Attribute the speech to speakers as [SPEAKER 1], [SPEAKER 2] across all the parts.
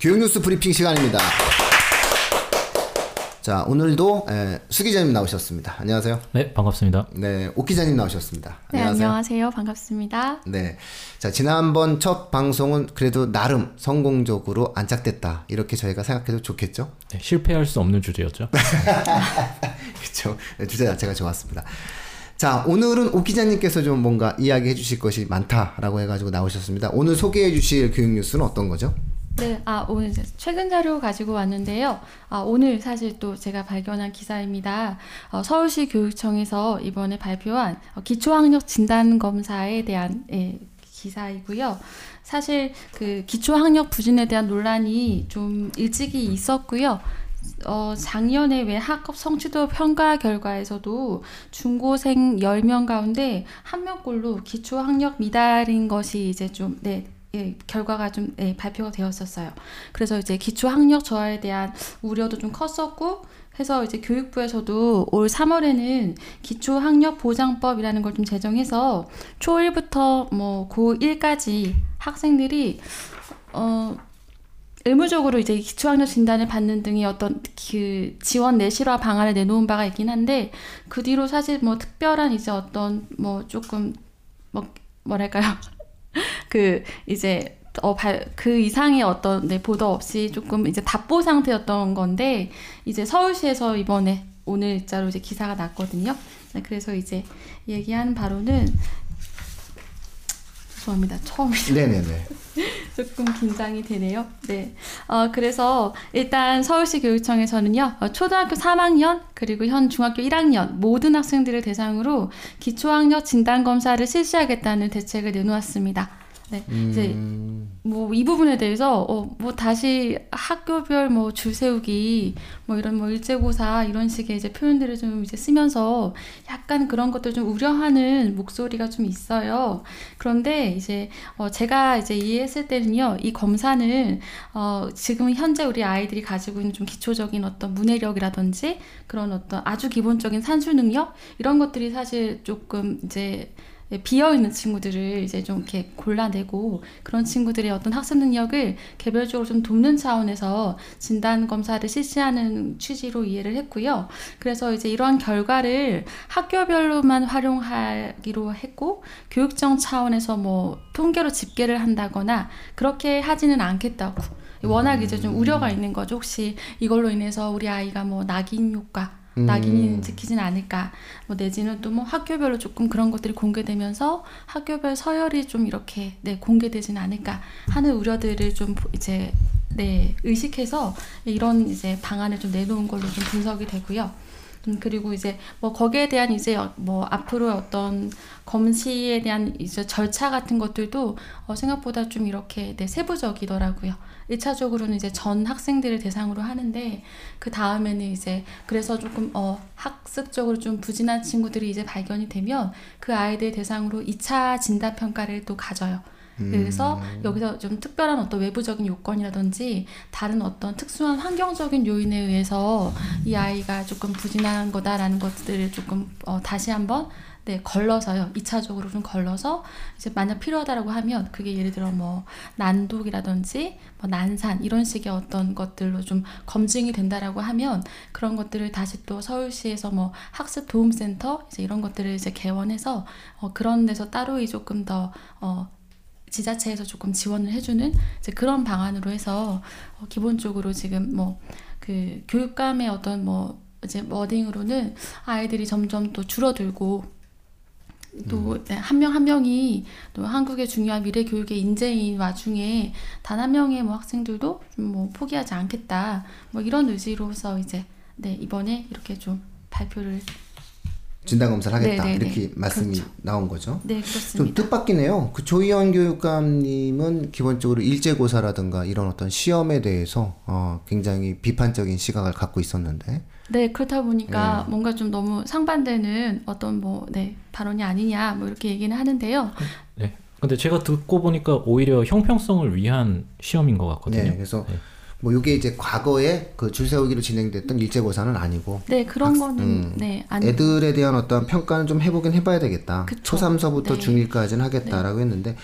[SPEAKER 1] 교육뉴스 브리핑 시간입니다. 자, 오늘도 에, 수 기자님 나오셨습니다. 안녕하세요.
[SPEAKER 2] 네, 반갑습니다.
[SPEAKER 1] 네, 오 기자님 나오셨습니다.
[SPEAKER 3] 네, 안녕하세요. 반갑습니다.
[SPEAKER 1] 네. 자, 지난번 첫 방송은 그래도 나름 성공적으로 안착됐다. 이렇게 저희가 생각해도 좋겠죠?
[SPEAKER 2] 네, 실패할 수 없는 주제였죠.
[SPEAKER 1] 그렇죠. 주제 자체가 좋았습니다. 자, 오늘은 오 기자님께서 좀 뭔가 이야기해 주실 것이 많다라고 해가지고 나오셨습니다. 오늘 소개해 주실 교육 뉴스는 어떤 거죠?
[SPEAKER 3] 네, 아, 오늘 최근 자료 가지고 왔는데요. 아, 오늘 사실 또 제가 발견한 기사입니다. 어, 서울시 교육청에서 이번에 발표한 어, 기초학력 진단검사에 대한 예, 기사이고요. 사실 그 기초학력 부진에 대한 논란이 좀 일찍이 있었고요. 어, 작년에 왜 학업 성취도 평가 결과에서도 중고생 10명 가운데 한 명꼴로 기초학력 미달인 것이 이제 좀, 네, 예, 결과가 좀 예, 발표가 되었었어요. 그래서 이제 기초 학력 저하에 대한 우려도 좀 컸었고 해서 이제 교육부에서도 올 3월에는 기초 학력 보장법이라는 걸 좀 제정해서 초1부터 뭐 고1까지 학생들이 어 의무적으로 이제 기초학력 진단을 받는 등의 어떤 그 지원 내실화 방안을 내놓은 바가 있긴 한데 그 뒤로 사실 뭐 특별한 이제 어떤 뭐 조금 뭐 뭐랄까요 그 이제 어, 발, 그 이상의 어떤 네, 보도 없이 조금 이제 답보 상태였던 건데 이제 서울시에서 이번에 오늘 일자로 이제 기사가 났거든요. 네, 그래서 이제 얘기한 바로는 죄송합니다. 처음이라.
[SPEAKER 1] 네네네.
[SPEAKER 3] 조금 긴장이 되네요. 네. 어, 그래서 일단 서울시 교육청에서는요, 어, 초등학교 3학년, 그리고 현 중학교 1학년 모든 학생들을 대상으로 기초학력 진단검사를 실시하겠다는 대책을 내놓았습니다. 네, 이제 음. 뭐이 부분에 대해서 어, 뭐 다시 학교별 뭐 줄 세우기 뭐 이런 뭐 일제고사 이런 식의 이제 표현들을 좀 이제 쓰면서 약간 그런 것들 좀 우려하는 목소리가 좀 있어요. 그런데 이제 어 제가 이제 이해했을 때는요, 이 검사는 어 지금 현재 우리 아이들이 가지고 있는 좀 기초적인 어떤 문해력이라든지 그런 어떤 아주 기본적인 산수 능력 이런 것들이 사실 조금 이제 예, 비어 있는 친구들을 이제 좀 이렇게 골라내고 그런 친구들의 어떤 학습 능력을 개별적으로 좀 돕는 차원에서 진단 검사를 실시하는 취지로 이해를 했고요. 그래서 이제 이러한 결과를 학교별로만 활용하기로 했고 교육청 차원에서 뭐 통계로 집계를 한다거나 그렇게 하지는 않겠다고. 워낙 이제 좀 우려가 있는 거죠. 혹시 이걸로 인해서 우리 아이가 뭐 낙인 효과 낙인이 음. 찍히진 않을까. 뭐 내지는 또 뭐 학교별로 조금 그런 것들이 공개되면서 학교별 서열이 좀 이렇게 네, 공개되진 않을까 하는 우려들을 좀 이제 네, 의식해서 이런 이제 방안을 좀 내놓은 걸로 좀 분석이 되고요. 음, 그리고 이제 뭐 거기에 대한 이제 뭐 앞으로 어떤 검시에 대한 이제 절차 같은 것들도 어 생각보다 좀 이렇게 네, 세부적이더라고요. 1차적으로는 이제 전 학생들을 대상으로 하는데 그 다음에는 이제 그래서 조금 어 학습적으로 좀 부진한 친구들이 이제 발견이 되면 그 아이들 대상으로 2차 진단 평가를 또 가져요. 그래서 음. 여기서 좀 특별한 어떤 외부적인 요건이라든지 다른 어떤 특수한 환경적인 요인에 의해서 이 아이가 조금 부진한 거다라는 것들을 조금 어, 다시 한번 네, 걸러서요. 2차적으로 좀 걸러서 이제 만약 필요하다라고 하면 그게 예를 들어 뭐 난독이라든지 뭐 난산 이런 식의 어떤 것들로 좀 검증이 된다라고 하면 그런 것들을 다시 또 서울시에서 뭐 학습 도움 센터 이제 이런 것들을 이제 개원해서 어, 그런 데서 따로 조금 더 어, 지자체에서 조금 지원을 해주는 그런 방안으로 해서 어, 기본적으로 지금 뭐 그 교육감의 어떤 뭐 이제 워딩으로는 아이들이 점점 또 줄어들고 또한 명한 음. 한 명이 또 한국의 중요한 미래 교육의 인재인 와중에 단 한 명의 뭐 학생들도 뭐 포기하지 않겠다 뭐 이런 의지로서 이제 네 이번에 이렇게 좀 발표를
[SPEAKER 1] 진단 검사를 하겠다 네네네. 이렇게 말씀이 그렇죠. 나온 거죠.
[SPEAKER 3] 네 그렇습니다.
[SPEAKER 1] 좀 뜻밖이네요. 그 조희연 교육감님은 기본적으로 일제고사라든가 이런 어떤 시험에 대해서 어, 굉장히 비판적인 시각을 갖고 있었는데.
[SPEAKER 3] 네 그렇다 보니까 네. 뭔가 좀 너무 상반되는 어떤 뭐 네 발언이 아니냐 뭐 이렇게 얘기는 하는데요.
[SPEAKER 2] 네. 근데 제가 듣고 보니까 오히려 형평성을 위한 시험인 것 같거든요.
[SPEAKER 1] 네, 그래서. 네. 뭐 이게 이제 과거에 그 줄 세우기로 진행됐던 일제고사는 아니고
[SPEAKER 3] 네 그런 학, 거는 음, 네
[SPEAKER 1] 아니, 애들에 대한 어떤 평가는 좀 해보긴 해봐야 되겠다 그쵸. 초3서부터 네. 중1까지는 하겠다라고 네. 했는데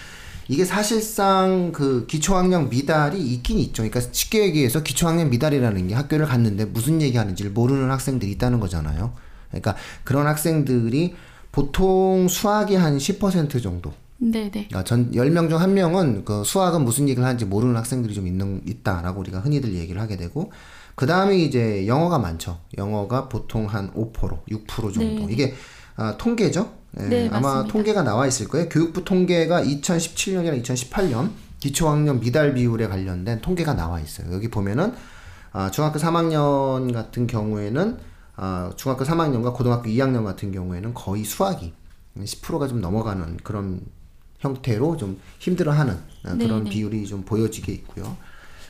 [SPEAKER 1] 이게 사실상 그 기초학력 미달이 있긴 있죠. 그러니까 쉽게 얘기해서 기초학력 미달이라는 게 학교를 갔는데 무슨 얘기하는지를 모르는 학생들이 있다는 거잖아요. 그러니까 그런 학생들이 보통 수학이 한 10% 정도.
[SPEAKER 3] 네, 네.
[SPEAKER 1] 그러니까 전 10명 중한 명은 그 수학은 무슨 얘기를 하는지 모르는 학생들이 좀 있는 있다라고 우리가 흔히들 얘기를 하게 되고 그 다음에 이제 영어가 많죠. 영어가 보통 한 5%, 6% 정도.
[SPEAKER 3] 네.
[SPEAKER 1] 이게 아, 통계죠. 예,
[SPEAKER 3] 네,
[SPEAKER 1] 아마
[SPEAKER 3] 맞습니다.
[SPEAKER 1] 통계가 나와 있을 거예요. 교육부 통계가 2017년이랑 2018년 기초학력 미달 비율에 관련된 통계가 나와 있어요. 여기 보면은 아, 중학교 3학년 같은 경우에는 아, 중학교 3학년과 고등학교 2학년 같은 경우에는 거의 수학이 10%가 좀 넘어가는 그런 형태로 좀 힘들어하는 아, 그런
[SPEAKER 3] 네, 네.
[SPEAKER 1] 비율이 좀 보여지게 있고요.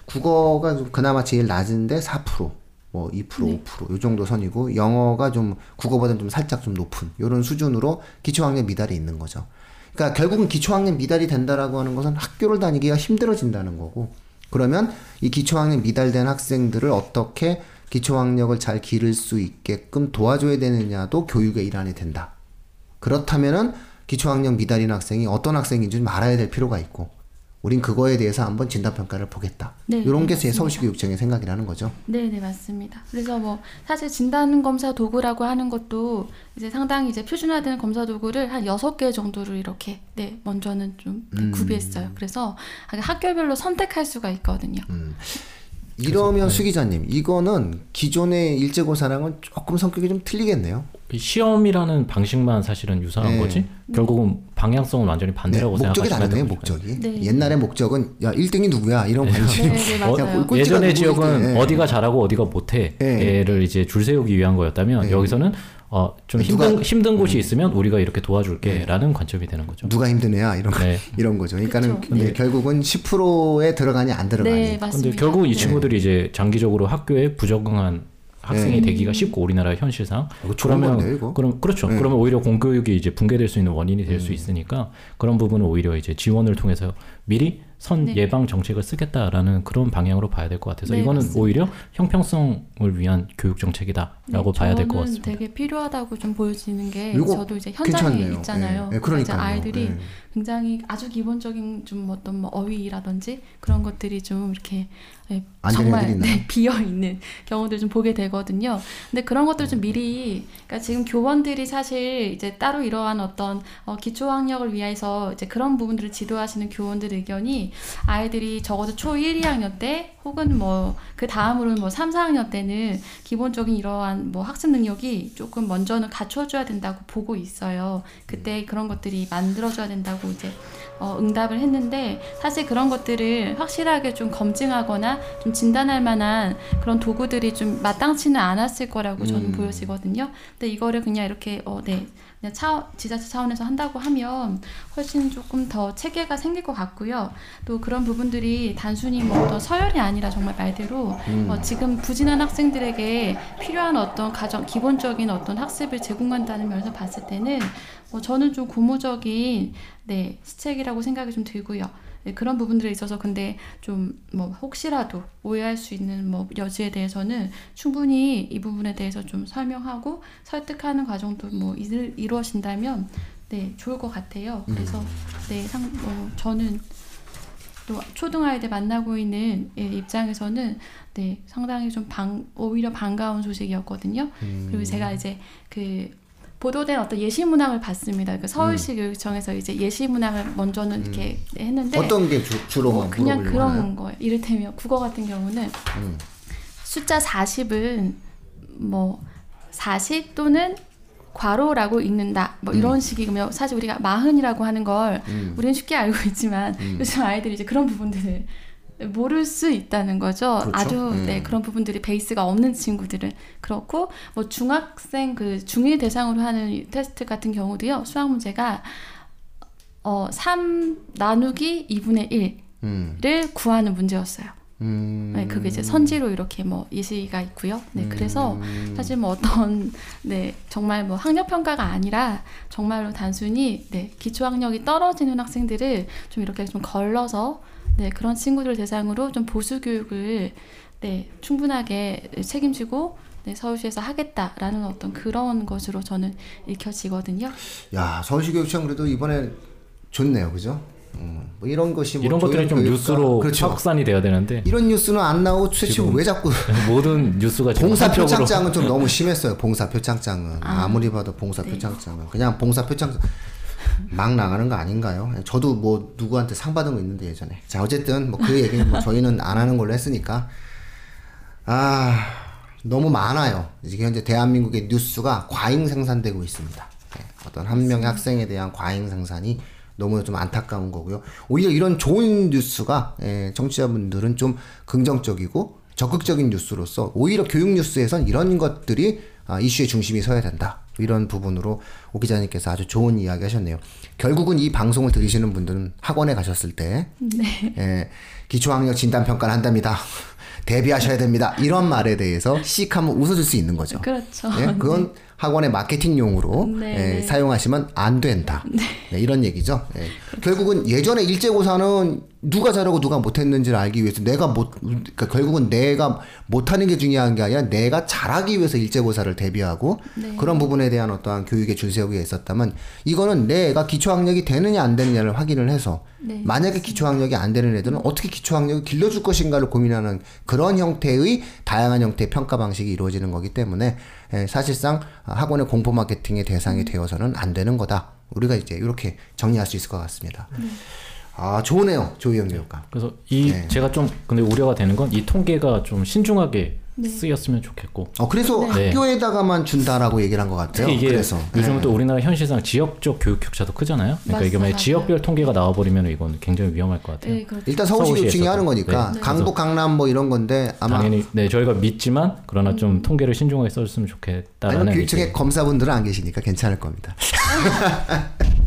[SPEAKER 1] 국어가 좀 그나마 제일 낮은데 4%, 뭐 2%, 5%요 정도 선이고 영어가 좀 국어보다는 좀 살짝 좀 높은 이런 수준으로 기초학력 미달이 있는 거죠. 그러니까 결국은 기초학력 미달이 된다라고 하는 것은 학교를 다니기가 힘들어진다는 거고 그러면 이 기초학력 미달된 학생들을 어떻게 기초학력을 잘 기를 수 있게끔 도와줘야 되느냐도 교육의 일환이 된다. 그렇다면은 기초학력 미달인 학생이 어떤 학생인지 좀 알아야 될 필요가 있고 우린 그거에 대해서 한번 진단평가를 보겠다.
[SPEAKER 3] 네,
[SPEAKER 1] 이런 게
[SPEAKER 3] 네,
[SPEAKER 1] 제
[SPEAKER 3] 맞습니다.
[SPEAKER 1] 서울시 교육청의 생각이라는 거죠.
[SPEAKER 3] 네, 네, 맞습니다. 그래서 뭐 사실 진단 검사 도구라고 하는 것도 이제 상당히 이제 표준화된 검사 도구를 한 여섯 개 정도를 이렇게 네, 먼저는 좀
[SPEAKER 1] 음.
[SPEAKER 3] 구비했어요. 그래서 학교별로 선택할 수가 있거든요.
[SPEAKER 1] 음. 이러면 수 기자님, 이거는 기존의 일제고사랑은 조금 성격이 좀 틀리겠네요.
[SPEAKER 2] 이 시험이라는 방식만 사실은 유사한
[SPEAKER 1] 네.
[SPEAKER 2] 거지 결국은 방향성은 완전히
[SPEAKER 1] 네,
[SPEAKER 2] 반대라고
[SPEAKER 1] 목적이
[SPEAKER 2] 생각하시면
[SPEAKER 1] 다르네요,
[SPEAKER 2] 됩니다.
[SPEAKER 1] 목적이.
[SPEAKER 3] 네.
[SPEAKER 1] 옛날의 목적은 야 1등이 누구야 이런 관심.
[SPEAKER 3] 네, 네,
[SPEAKER 2] 어, 예전의 지역은. 어디가 잘하고 어디가 못해를 이제 줄 세우기 위한 거였다면
[SPEAKER 1] 예.
[SPEAKER 2] 여기서는 어, 좀
[SPEAKER 1] 누가- 음.
[SPEAKER 2] 힘든 힘든 곳이 있으면 우리가 이렇게 도와줄게라는 관점이 되는 거죠.
[SPEAKER 1] 누가 힘든 애야 이런 거,
[SPEAKER 2] 네.
[SPEAKER 1] 이런 거죠. 그러니까는
[SPEAKER 3] 그쵸.
[SPEAKER 1] 네, 결국은 10%에 들어가니 안 들어가니.
[SPEAKER 3] 네,
[SPEAKER 2] 근데
[SPEAKER 3] 맞습니다.
[SPEAKER 2] 결국 이
[SPEAKER 3] 네.
[SPEAKER 2] 친구들이 이제 장기적으로 학교에 부적응한 학생이
[SPEAKER 3] 네.
[SPEAKER 2] 되기가 쉽고 우리나라 현실상
[SPEAKER 1] 좋은
[SPEAKER 2] 그러면
[SPEAKER 1] 건데요, 이거?
[SPEAKER 2] 그럼 그렇죠.
[SPEAKER 1] 네.
[SPEAKER 2] 그러면 오히려 공교육이 이제 붕괴될 수 있는 원인이 될
[SPEAKER 1] 음.
[SPEAKER 2] 수 있으니까 그런 부분은 오히려 이제 지원을 통해서 미리 선
[SPEAKER 3] 네.
[SPEAKER 2] 예방 정책을 쓰겠다라는 그런 방향으로 봐야 될 것 같아서
[SPEAKER 3] 네,
[SPEAKER 2] 이거는
[SPEAKER 3] 맞습니다.
[SPEAKER 2] 오히려 형평성을 위한 교육 정책이다라고 봐야 될 것 같습니다.
[SPEAKER 3] 되게 필요하다고 좀 보여지는 게 저도 이제 현장에
[SPEAKER 1] 괜찮네요.
[SPEAKER 3] 있잖아요.
[SPEAKER 1] 그러니까요.
[SPEAKER 3] 이제 아이들이
[SPEAKER 1] 예.
[SPEAKER 3] 굉장히 아주 기본적인 좀 어떤 뭐 어휘라든지 그런 것들이 좀 이렇게 정말? 네, 비어 있는 경우들 좀 보게 되거든요. 근데 그런 것들 좀 미리 그러니까 지금 교원들이 사실 이제 따로 이러한 어떤 어, 기초 학력을 위해서 이제 그런 부분들을 지도하시는 교원들 의견이 아이들이 적어도 초 1, 2학년 때 혹은 뭐 그 다음으로는 뭐 3, 4학년 때는 기본적인 이러한 뭐 학습 능력이 조금 먼저는 갖춰줘야 된다고 보고 있어요. 그때 그런 것들이 만들어줘야 된다고 이제 어, 응답을 했는데 사실 그런 것들을 확실하게 좀 검증하거나 좀 진단할 만한 그런 도구들이 좀 마땅치는 않았을 거라고 저는
[SPEAKER 1] 음.
[SPEAKER 3] 보여지거든요. 근데 이거를 그냥 이렇게 어, 네. 그냥 차원, 지자체 차원에서 한다고 하면 훨씬 조금 더 체계가 생길 것 같고요. 또 그런 부분들이 단순히 뭐 어떤 서열이 아니라 정말 말대로
[SPEAKER 1] 음.
[SPEAKER 3] 어, 지금 부진한 학생들에게 필요한 어떤 가정 기본적인 어떤 학습을 제공한다는 면에서 봤을 때는 어, 저는 좀 고무적인 네 시책이라 고 생각이 좀 들고요. 네, 그런 부분들에 있어서 근데 좀 뭐 혹시라도 오해할 수 있는 뭐 여지에 대해서는 충분히 이 부분에 대해서 좀 설명하고 설득하는 과정도 뭐 이루, 이루어진다면 네 좋을 것 같아요. 그래서 네상 어, 저는 또 초등아이들 만나고 있는 예, 입장에서는 네 상당히 좀 방, 오히려 반가운 소식이었거든요.
[SPEAKER 1] 음.
[SPEAKER 3] 그리고 제가 이제 그 보도된 어떤 예시 문항을 봤습니다. 그 서울시 교육청에서 이제 예시 문항을 먼저는 이렇게 했는데
[SPEAKER 1] 음. 어떤 게 주, 주로
[SPEAKER 3] 어,
[SPEAKER 1] 막
[SPEAKER 3] 그냥 그런
[SPEAKER 1] 하나요?
[SPEAKER 3] 거예요. 이를테면 국어 같은 경우는
[SPEAKER 1] 음.
[SPEAKER 3] 숫자 40은 뭐 40 또는 괄호라고 읽는다. 뭐 이런 식이면 사실 우리가 마흔이라고 하는 걸
[SPEAKER 1] 음.
[SPEAKER 3] 우리는 쉽게 알고 있지만
[SPEAKER 1] 음.
[SPEAKER 3] 요즘 아이들이 이제 그런 부분들을 모를 수 있다는 거죠.
[SPEAKER 1] 그렇죠.
[SPEAKER 3] 아주
[SPEAKER 1] 음.
[SPEAKER 3] 네, 그런 부분들이 베이스가 없는 친구들은 그렇고 뭐 중학생 그 중1 대상으로 하는 이 테스트 같은 경우도요. 수학 문제가 어, 3 나누기 2분의 1을
[SPEAKER 1] 음.
[SPEAKER 3] 구하는 문제였어요.
[SPEAKER 1] 음.
[SPEAKER 3] 네, 그게 이제 선지로 이렇게 뭐 예시가 있고요. 네, 그래서
[SPEAKER 1] 음.
[SPEAKER 3] 사실 뭐 어떤 네 정말 뭐 학력 평가가 아니라 정말로 단순히 네 기초 학력이 떨어지는 학생들을 좀 이렇게 좀 걸러서 네 그런 친구들 대상으로 좀 보수 교육을 네 충분하게 책임지고 네 서울시에서 하겠다라는 어떤 그런 것으로 저는 읽혀지거든요.
[SPEAKER 1] 야 서울시 교육청 그래도 이번에 좋네요, 그죠? 음, 뭐 이런 것이 뭐
[SPEAKER 2] 이런 것들이 좀
[SPEAKER 1] 교육과-
[SPEAKER 2] 뉴스로
[SPEAKER 1] 그렇죠.
[SPEAKER 2] 확산이 돼야 되는데
[SPEAKER 1] 이런 뉴스는 안 나오고 최초 왜 자꾸
[SPEAKER 2] 모든 뉴스가
[SPEAKER 1] 봉사 표창장은 좀 너무 심했어요. 봉사 표창장은 아. 무리 봐도 봉사
[SPEAKER 3] 네.
[SPEAKER 1] 표창장은 그냥 봉사 표창장 막 나가는 거 아닌가요? 저도 뭐 누구한테 상 받은 거 있는데 예전에. 자 어쨌든 뭐 그 얘기는 뭐 저희는 안 하는 걸로 했으니까 아 너무 많아요. 지금 현재 대한민국의 뉴스가 과잉 생산되고 있습니다. 네, 어떤 한 명의 학생에 대한 과잉 생산이 너무 좀 안타까운 거고요. 오히려 이런 좋은 뉴스가 예, 청취자분들은 좀 긍정적이고 적극적인 뉴스로서 오히려 교육 뉴스에선 이런 것들이 아, 이슈의 중심이 서야 된다. 이런 부분으로 오 기자님께서 아주 좋은 이야기 하셨네요. 결국은 이 방송을 들으시는 분들은 학원에 가셨을 때 예, 기초학력 진단 평가를 한답니다. 대비하셔야 됩니다. 이런 말에 대해서 씩 하면 웃어줄 수 있는 거죠.
[SPEAKER 3] 그렇죠.
[SPEAKER 1] 예, 그건 학원의 마케팅용으로
[SPEAKER 3] 네,
[SPEAKER 1] 예,
[SPEAKER 3] 네.
[SPEAKER 1] 사용하시면 안 된다. 네, 이런 얘기죠. 예. 결국은 예전에 일제고사는 누가 잘하고 누가 못했는지를 알기 위해서 내가 못, 그러니까 결국은 내가 못하는 게 중요한 게 아니라 내가 잘하기 위해서 일제고사를 대비하고
[SPEAKER 3] 네.
[SPEAKER 1] 그런 부분에 대한 어떠한 교육의 줄세우기가 있었다면 이거는 내가 기초학력이 되느냐 안 되느냐를 확인을 해서
[SPEAKER 3] 네,
[SPEAKER 1] 만약에 기초학력이 안 되는 애들은 어떻게 기초학력을 길러줄 것인가를 고민하는 그런 형태의 다양한 형태의 평가 방식이 이루어지는 거기 때문에 에, 사실상 학원의 공포 마케팅의 대상이 되어서는 안 되는 거다. 우리가 이제 이렇게 정리할 수 있을 것 같습니다. 아 좋으네요, 조희영 교육감.
[SPEAKER 2] 그래서 이
[SPEAKER 1] 네.
[SPEAKER 2] 제가 좀 근데 우려가 되는 건 이 통계가 좀 신중하게
[SPEAKER 3] 네.
[SPEAKER 2] 쓰였으면 좋겠고
[SPEAKER 1] 어 그래서
[SPEAKER 2] 네.
[SPEAKER 1] 학교에다가만 준다라고 얘기를 한 것 같아요.
[SPEAKER 2] 이게
[SPEAKER 1] 그래서
[SPEAKER 2] 요즘
[SPEAKER 1] 네.
[SPEAKER 2] 은또 우리나라 현실상 지역적 교육 격차도 크잖아요. 그러니까 이게 만약
[SPEAKER 3] 맞아요.
[SPEAKER 2] 지역별 통계가 나와버리면 이건 굉장히 위험할 것 같아요.
[SPEAKER 3] 네, 그렇죠.
[SPEAKER 1] 일단 서울시. 교육청이 하는 거니까
[SPEAKER 2] 네.
[SPEAKER 1] 강북, 강남 뭐 이런 건데 아마
[SPEAKER 2] 당연히 네 저희가 믿지만 그러나
[SPEAKER 3] 음.
[SPEAKER 2] 좀 통계를 신중하게 써줬으면 좋겠다라는
[SPEAKER 1] 아니면 교육청에 검사분들은 안 계시니까 괜찮을 겁니다.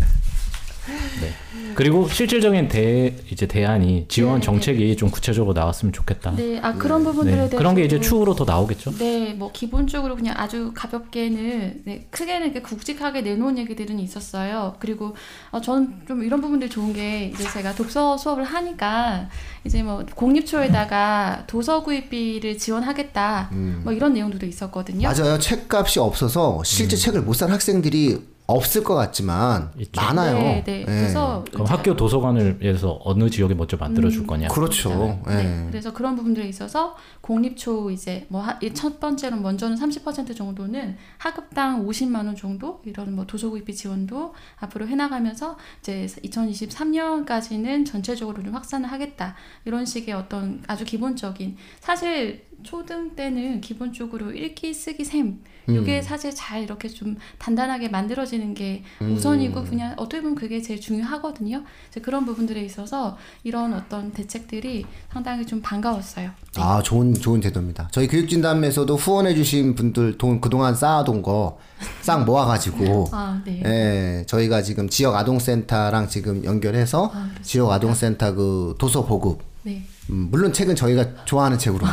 [SPEAKER 2] 네. 그리고 실질적인 대 이제 대안이 지원
[SPEAKER 3] 네,
[SPEAKER 2] 정책이 좀 구체적으로 나왔으면 좋겠다.
[SPEAKER 3] 네, 아 그런 부분들에
[SPEAKER 2] 네.
[SPEAKER 3] 대해서
[SPEAKER 2] 그런 게 이제 추후로 더 나오겠죠.
[SPEAKER 3] 네, 뭐 기본적으로 그냥 아주 가볍게는 네, 크게는 이렇게 굵직하게 내놓은 얘기들은 있었어요. 그리고 어, 저는 좀 이런 부분들이 좋은 게 이제 제가 독서 수업을 하니까 이제 뭐 공립초에다가 도서 구입비를 지원하겠다 뭐 이런 내용들도 있었거든요.
[SPEAKER 1] 맞아요. 책값이 없어서 실제 책을 못 산 학생들이 없을 것 같지만
[SPEAKER 2] 있죠.
[SPEAKER 1] 많아요.
[SPEAKER 3] 네, 네.
[SPEAKER 1] 예.
[SPEAKER 3] 그래서
[SPEAKER 2] 그럼 학교 도서관을 위해서 어느 지역에 먼저 만들어 줄 거냐.
[SPEAKER 1] 그렇죠.
[SPEAKER 3] 네.
[SPEAKER 1] 예.
[SPEAKER 3] 그래서 그런 부분들에 있어서 공립초 이제 뭐 첫 번째로 먼저는 30% 정도는 하급당 50만 원 정도 이런 뭐 도서구입비 지원도 앞으로 해나가면서 이제 2023년까지는 전체적으로 좀 확산을 하겠다 이런 식의 어떤 아주 기본적인 사실 초등 때는 기본적으로 읽기 쓰기 셈 이게 사실 잘 이렇게 좀 단단하게 만들어지는 게 우선이고 그냥 어떻게 보면 그게 제일 중요하거든요. 이제 그런 부분들에 있어서 이런 어떤 대책들이 상당히 좀 반가웠어요. 네.
[SPEAKER 1] 아 좋은 좋은 제도입니다. 저희 교육진담에서도 후원해주신 분들 돈 그동안 쌓아둔 거 싹 모아가지고
[SPEAKER 3] 아, 네.
[SPEAKER 1] 예, 저희가 지금 지역 아동센터랑 지금 연결해서
[SPEAKER 3] 아?
[SPEAKER 1] 지역 아동센터 그 도서 보급.
[SPEAKER 3] 네.
[SPEAKER 1] 음, 물론 책은 저희가 좋아하는 책으로.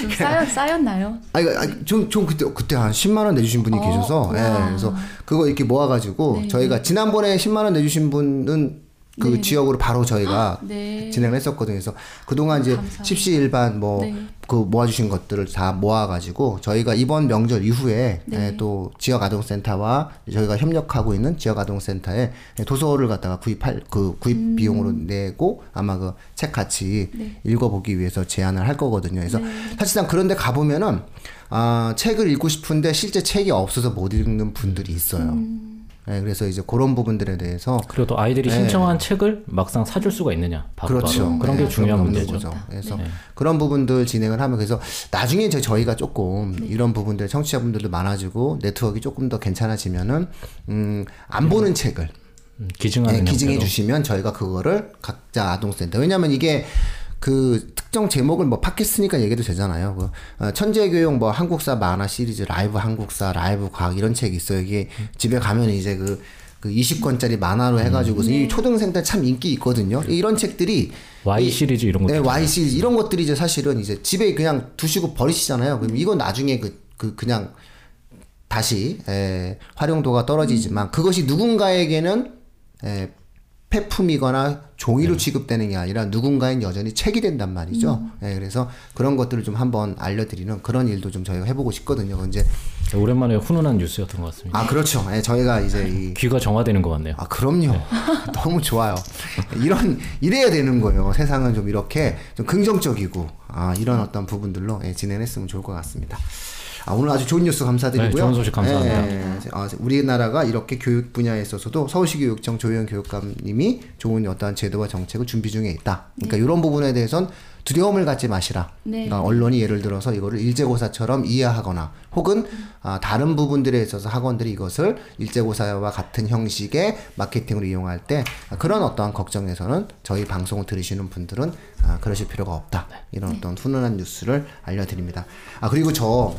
[SPEAKER 3] 좀 쌓였, 쌓였나요?
[SPEAKER 1] 아니, 아니 좀, 좀 그때, 그때 한 10만원 내주신 분이
[SPEAKER 3] 어,
[SPEAKER 1] 계셔서, 예,
[SPEAKER 3] 와.
[SPEAKER 1] 그래서 그거 이렇게 모아가지고,
[SPEAKER 3] 네.
[SPEAKER 1] 저희가 지난번에 10만원 내주신 분은 그
[SPEAKER 3] 네, 네.
[SPEAKER 1] 지역으로 바로 저희가
[SPEAKER 3] 네.
[SPEAKER 1] 진행을 했었거든요. 그래서 그동안 이제. 십시일반 뭐,
[SPEAKER 3] 네.
[SPEAKER 1] 그 모아주신 것들을 다 모아가지고, 저희가 이번 명절 이후에
[SPEAKER 3] 네.
[SPEAKER 1] 예, 또 지역 아동센터와 저희가 협력하고 있는 지역 아동센터에 도서를 갖다가 구입할, 그 구입
[SPEAKER 3] 음.
[SPEAKER 1] 비용으로 내고 아마 그 책 같이
[SPEAKER 3] 네.
[SPEAKER 1] 읽어보기 위해서 제안을 할 거거든요. 그래서
[SPEAKER 3] 네.
[SPEAKER 1] 사실상 그런데 가 보면은 아, 책을 읽고 싶은데 실제 책이 없어서 못 읽는 분들이 있어요.
[SPEAKER 3] 음.
[SPEAKER 1] 네, 그래서 이제 그런 부분들에 대해서
[SPEAKER 2] 그리고 또 아이들이
[SPEAKER 1] 네.
[SPEAKER 2] 신청한 책을 막상 사줄 수가 있느냐. 바로
[SPEAKER 1] 그렇죠.
[SPEAKER 2] 바로. 그런
[SPEAKER 1] 네,
[SPEAKER 2] 게 중요한 문제죠.
[SPEAKER 1] 거죠. 그래서
[SPEAKER 2] 네.
[SPEAKER 1] 그런 부분들 진행을 하면 그래서 나중에 저- 저희가 조금 이런 부분들 청취자분들도 많아지고 네트워크가 조금 더 괜찮아지면은 음, 안 보는 책을
[SPEAKER 2] 음, 기증하는
[SPEAKER 1] 네, 기증해. 주시면 저희가 그거를 각자 아동센터 왜냐하면 이게 그 특정 제목을 뭐 팟캐스트니까 얘기도 되잖아요. 그 어, 천재교육 뭐 한국사 만화 시리즈 라이브 한국사 라이브 과학 이런 책이 있어요. 이게 집에 가면 이제 그 그 20권짜리 만화로 해가지고 이 초등생 때참 인기 있거든요. 이런 책들이
[SPEAKER 2] Y
[SPEAKER 1] 이-
[SPEAKER 2] 시리즈 이런 것도
[SPEAKER 1] 네. Y 시리즈 이런 것들이 이제 사실은 이제 집에 그냥 두시고 버리시잖아요. 그럼 이건 나중에 그, 그 그냥 다시 에, 활용도가 떨어지지만 그것이 누군가에게는 에, 폐품이거나 종이로 취급되는 게 아니라 누군가엔 여전히 책이 된단 말이죠. 예, 그래서 그런 것들을 좀 한번 알려드리는 그런 일도 좀 저희가 해보고 싶거든요. 이제
[SPEAKER 2] 오랜만에 훈훈한 뉴스였던 것 같습니다.
[SPEAKER 1] 아 그렇죠. 예, 저희가 이제 이
[SPEAKER 2] 귀가 정화되는 것 같네요.
[SPEAKER 1] 아 그럼요. 너무 좋아요. 이런 이래야 되는 거예요. 세상은 좀 이렇게 좀 긍정적이고 아 이런 어떤 부분들로 예, 진행했으면 좋을 것 같습니다. 아, 오늘 아주 좋은 뉴스 감사드리고요.
[SPEAKER 2] 네, 좋은 소식 감사합니다.
[SPEAKER 1] 예, 예. 아, 우리나라가 이렇게 교육 분야에 있어서도 서울시 교육청 조현 교육감님이 좋은 어떠한 제도와 정책을 준비 중에 있다. 그러니까 이런 부분에 대해선 두려움을 갖지 마시라.
[SPEAKER 3] 네.
[SPEAKER 1] 그러니까 언론이 예를 들어서 이거를 일제고사처럼 이해하거나 혹은 아, 다른 부분들에 있어서 학원들이 이것을 일제고사와 같은 형식의 마케팅으로 이용할 때 아, 그런 어떠한 걱정에서는 저희 방송을 들으시는 분들은 아, 그러실 필요가 없다. 이런 어떤 훈훈한 뉴스를 알려드립니다. 아 그리고 저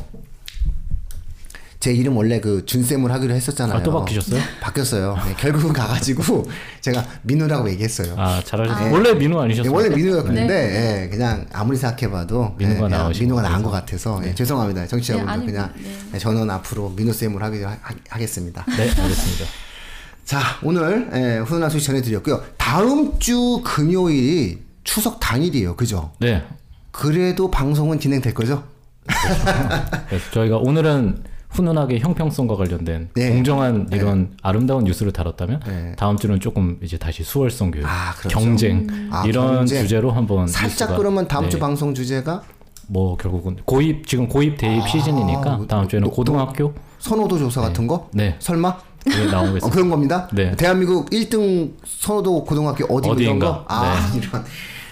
[SPEAKER 1] 제 이름 원래 그 준쌤을 하기로 했었잖아요.
[SPEAKER 2] 아, 또 바뀌셨어요?
[SPEAKER 1] 바뀌었어요. 네, 결국은 가가지고 제가 민우라고 얘기했어요.
[SPEAKER 2] 아 잘하셨어요. 원래 민우
[SPEAKER 1] 네,
[SPEAKER 2] 아니셨어요?
[SPEAKER 1] 원래 민우였는데 예, 그냥 아무리 생각해봐도
[SPEAKER 2] 민우가 나으신
[SPEAKER 1] 민우가
[SPEAKER 2] 것
[SPEAKER 1] 나은 것
[SPEAKER 2] 같아서.
[SPEAKER 1] 죄송합니다 정치자분들
[SPEAKER 3] 네,
[SPEAKER 1] 그냥
[SPEAKER 3] 네.
[SPEAKER 1] 예, 저는 앞으로 민우 쌤을 하기로 하, 겠습니다
[SPEAKER 2] 네 알겠습니다.
[SPEAKER 1] 자 오늘 예, 훈훈한 소식 전해드렸고요. 다음 주 금요일이 추석 당일이에요, 그죠?
[SPEAKER 2] 네.
[SPEAKER 1] 그래도 방송은 진행될 거죠?
[SPEAKER 2] 그래서 저희가 오늘은 훈훈하게 형평성과 관련된
[SPEAKER 1] 네.
[SPEAKER 2] 공정한 이런 아름다운 뉴스를 다뤘다면
[SPEAKER 1] 네.
[SPEAKER 2] 다음 주는 조금 이제 다시 수월성 교육,
[SPEAKER 1] 아, 그렇죠.
[SPEAKER 2] 경쟁
[SPEAKER 1] 아,
[SPEAKER 2] 이런
[SPEAKER 1] 경쟁.
[SPEAKER 2] 주제로 한번
[SPEAKER 1] 살짝
[SPEAKER 2] 뉴스가-
[SPEAKER 1] 그러면 다음 주
[SPEAKER 2] 네.
[SPEAKER 1] 방송 주제가
[SPEAKER 2] 뭐 결국은 고입 지금 고입 대입
[SPEAKER 1] 아,
[SPEAKER 2] 시즌이니까
[SPEAKER 1] 뭐,
[SPEAKER 2] 다음 주에는
[SPEAKER 1] 또-
[SPEAKER 2] 고등학교
[SPEAKER 1] 선호도 조사 같은 거?
[SPEAKER 2] 네
[SPEAKER 1] 설마? 어,
[SPEAKER 2] 나오겠습니다.
[SPEAKER 1] 그런 겁니다.
[SPEAKER 2] 네.
[SPEAKER 1] 대한민국 1등 선호도 고등학교 어디
[SPEAKER 2] 어디인가?
[SPEAKER 1] 거? 아 이런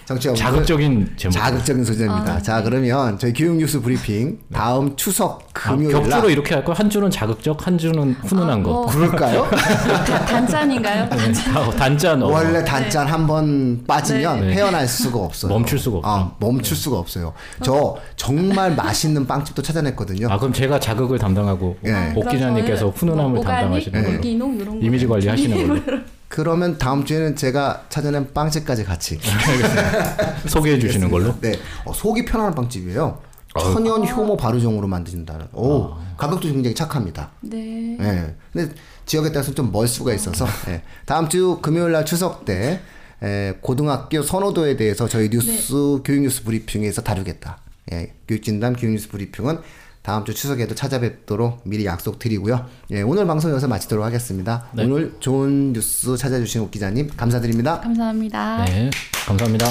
[SPEAKER 1] 정치자분들
[SPEAKER 2] 자극적인 제목.
[SPEAKER 1] 자극적인 소재입니다. 자 그러면 저희 교육 뉴스 브리핑 다음 추석
[SPEAKER 2] 아,
[SPEAKER 1] 금요일
[SPEAKER 2] 격주로
[SPEAKER 1] 날
[SPEAKER 2] 이렇게 할 거 한 주는 자극적, 한 주는 훈훈한
[SPEAKER 3] 아,
[SPEAKER 2] 거.
[SPEAKER 3] 뭐.
[SPEAKER 1] 그럴까요?
[SPEAKER 3] 다- 단짠인가요?
[SPEAKER 2] 네, 다- 단짠 어.
[SPEAKER 1] 원래 단짠 한번 빠지면
[SPEAKER 2] 네.
[SPEAKER 1] 헤어날 수가 없어요.
[SPEAKER 2] 멈출 수가 없죠.
[SPEAKER 1] 아, 멈출 수가 없어요. 저 정말 맛있는 빵집도 찾아냈거든요.
[SPEAKER 2] 아 그럼 제가 자극을 담당하고
[SPEAKER 1] 예.
[SPEAKER 2] 옥 기자님께서 훈훈함을 담당하시는 걸로
[SPEAKER 3] 거
[SPEAKER 2] 이미지 관리하시는 걸로
[SPEAKER 1] 그러면 다음 주에는 제가 찾아낸 빵집까지 같이
[SPEAKER 2] 소개해 주시는 걸로.
[SPEAKER 1] 네, 어, 속이 편안한 빵집이에요. 천연 효모 발효종으로 만드신다는. 오,
[SPEAKER 2] 아.
[SPEAKER 1] 가격도 굉장히 착합니다.
[SPEAKER 3] 네.
[SPEAKER 1] 예. 근데 지역에 따라서 좀 멀 수가 있어서 예. 다음 주 금요일 날 추석 때 예, 고등학교 선호도에 대해서 저희 뉴스 교육 뉴스 브리핑에서 다루겠다. 예, 교육진담 교육 뉴스 브리핑은 다음 주 추석에도 찾아뵙도록 미리 약속드리고요. 예, 오늘 방송 여기서 마치도록 하겠습니다.
[SPEAKER 2] 네.
[SPEAKER 1] 오늘 좋은 뉴스 찾아주신 옥 기자님 감사드립니다.
[SPEAKER 3] 감사합니다.
[SPEAKER 2] 네, 감사합니다.